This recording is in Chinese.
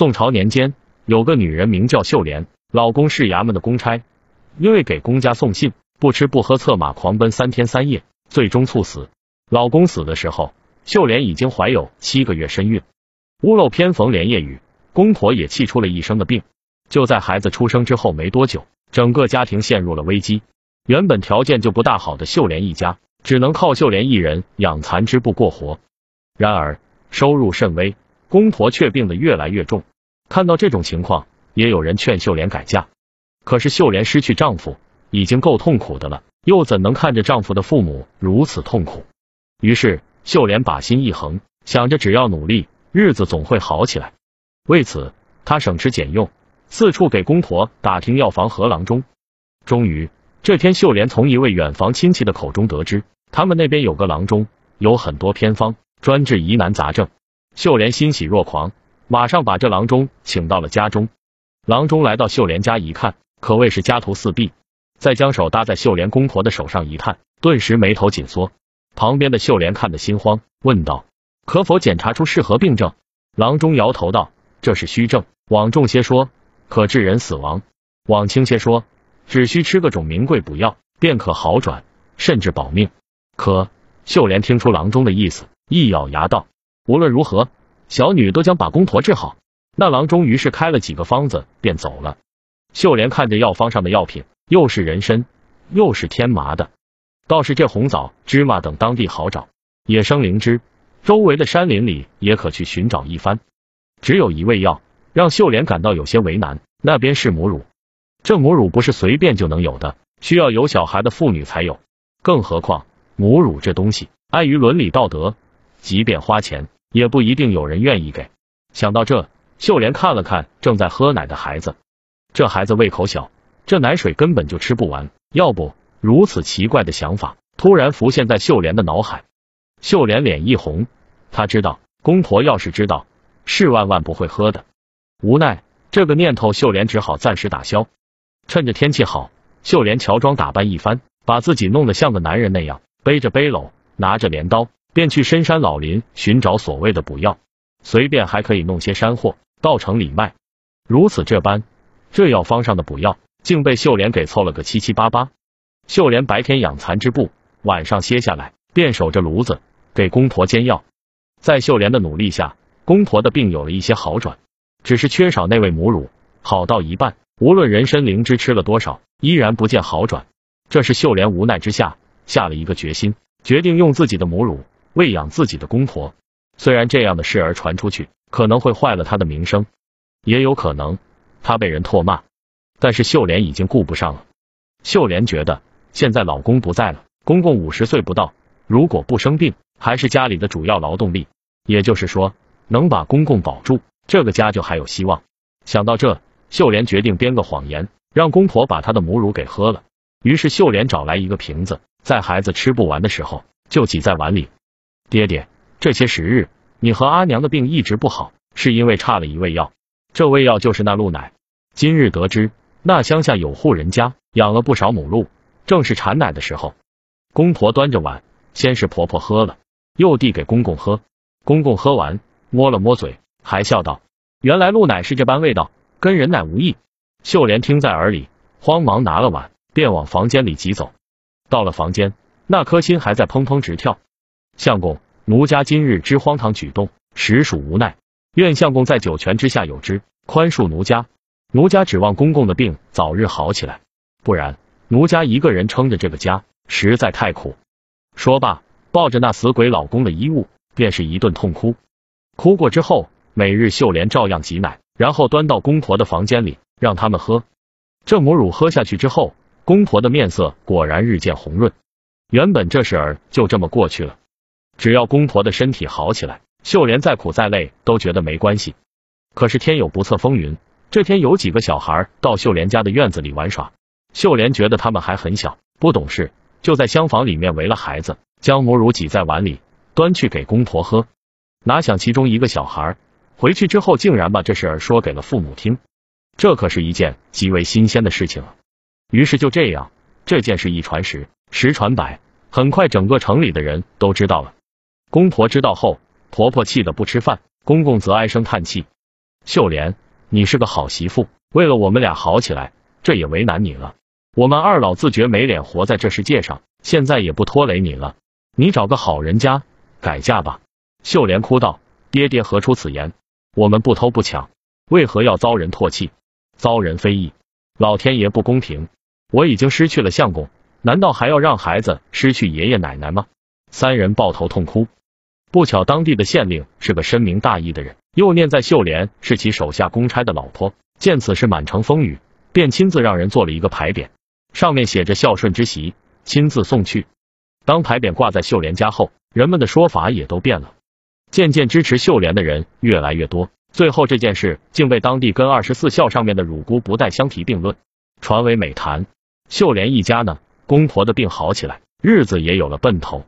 宋朝年间，有个女人名叫秀莲，老公是衙门的公差，因为给公家送信，不吃不喝，策马狂奔三天三夜，最终猝死。老公死的时候，秀莲已经怀有七个月身孕。屋漏偏逢连夜雨，公婆也气出了一身的病。就在孩子出生之后没多久，整个家庭陷入了危机。原本条件就不大好的秀莲一家，只能靠秀莲一人养残肢不过活。然而收入甚微，公婆却病得越来越重。看到这种情况，也有人劝秀莲改嫁。可是秀莲失去丈夫已经够痛苦的了，又怎能看着丈夫的父母如此痛苦？于是秀莲把心一横，想着只要努力，日子总会好起来。为此，她省吃俭用。四处给公婆打听药房和郎中，终于这天，秀莲从一位远房亲戚的口中得知，他们那边有个郎中，有很多偏方，专治疑难杂症。秀莲欣喜若狂，马上把这郎中请到了家中。郎中来到秀莲家一看，可谓是家徒四壁，再将手搭在秀莲公婆的手上一探，顿时眉头紧缩。旁边的秀莲看得心慌，问道：“可否检查出是何病症？”郎中摇头道：“这是虚症，往重些说。”可致人死亡。往轻些说，只需吃个种名贵补药，便可好转，甚至保命。可秀莲听出郎中的意思，一咬牙道：“无论如何，小女都将把公婆治好。”那郎中于是开了几个方子，便走了。秀莲看着药方上的药品，又是人参，又是天麻的，倒是这红枣、芝麻等当地好找，野生灵芝，周围的山林里也可去寻找一番。只有一味药。让秀莲感到有些为难，那边是母乳，这母乳不是随便就能有的，需要有小孩的妇女才有。更何况母乳这东西，碍于伦理道德，即便花钱，也不一定有人愿意给。想到这，秀莲看了看正在喝奶的孩子，这孩子胃口小，这奶水根本就吃不完。要不，如此奇怪的想法突然浮现在秀莲的脑海。秀莲脸一红，她知道公婆要是知道，是万万不会喝的。无奈，这个念头秀莲只好暂时打消。趁着天气好，秀莲乔装打扮一番，把自己弄得像个男人那样，背着背篓，拿着镰刀，便去深山老林寻找所谓的补药，随便还可以弄些山货到城里卖。如此这般，这药方上的补药竟被秀莲给凑了个七七八八。秀莲白天养蚕织布，晚上歇下来便守着炉子给公婆煎药。在秀莲的努力下，公婆的病有了一些好转。只是缺少那味母乳，好到一半，无论人参灵芝吃了多少，依然不见好转。这是秀莲无奈之下下了一个决心，决定用自己的母乳喂养自己的公婆。虽然这样的事儿传出去，可能会坏了她的名声，也有可能她被人唾骂，但是秀莲已经顾不上了。秀莲觉得现在老公不在了，公公五十岁不到，如果不生病，还是家里的主要劳动力，也就是说能把公公保住。这个家就还有希望。想到这，秀莲决定编个谎言，让公婆把她的母乳给喝了。于是秀莲找来一个瓶子，在孩子吃不完的时候，就挤在碗里。爹爹，这些时日，你和阿娘的病一直不好，是因为差了一味药。这味药就是那鹿奶。今日得知，那乡下有户人家养了不少母鹿，正是产奶的时候。公婆端着碗，先是婆婆喝了，又递给公公喝。公公喝完，摸了摸嘴。还笑道：“原来鹿奶是这般味道，跟人奶无异。”秀莲听在耳里，慌忙拿了碗，便往房间里急走。到了房间，那颗心还在砰砰直跳。相公，奴家今日之荒唐举动，实属无奈，愿相公在九泉之下有知，宽恕奴家。奴家指望公公的病早日好起来，不然奴家一个人撑着这个家，实在太苦。说罢，抱着那死鬼老公的衣物，便是一顿痛哭。哭过之后。每日秀莲照样挤奶，然后端到公婆的房间里让他们喝。这母乳喝下去之后，公婆的面色果然日渐红润。原本这事儿就这么过去了，只要公婆的身体好起来，秀莲再苦再累都觉得没关系。可是天有不测风云，这天有几个小孩到秀莲家的院子里玩耍，秀莲觉得他们还很小，不懂事，就在厢房里面围了孩子，将母乳挤在碗里，端去给公婆喝。哪想其中一个小孩。回去之后，竟然把这事儿说给了父母听，这可是一件极为新鲜的事情啊。于是就这样，这件事一传十，十传百，很快整个城里的人都知道了。公婆知道后，婆婆气得不吃饭，公公则唉声叹气。秀莲，你是个好媳妇，为了我们俩好起来，这也为难你了。我们二老自觉没脸活在这世界上，现在也不拖累你了。你找个好人家改嫁吧。秀莲哭道：“爹爹何出此言？我们不偷不抢，为何要遭人唾弃，遭人非议？老天爷不公平！我已经失去了相公，难道还要让孩子失去爷爷奶奶吗？”三人抱头痛哭。不巧，当地的县令是个深明大义的人，又念在秀莲是其手下公差的老婆，见此事满城风雨，便亲自让人做了一个牌匾。上面写着孝顺之喜，亲自送去。当牌匾挂在秀莲家后，人们的说法也都变了。渐渐支持秀莲的人越来越多，最后这件事竟被当地跟二十四孝上面的乳姑不带相提并论，传为美谈。秀莲一家呢，公婆的病好起来，日子也有了奔头。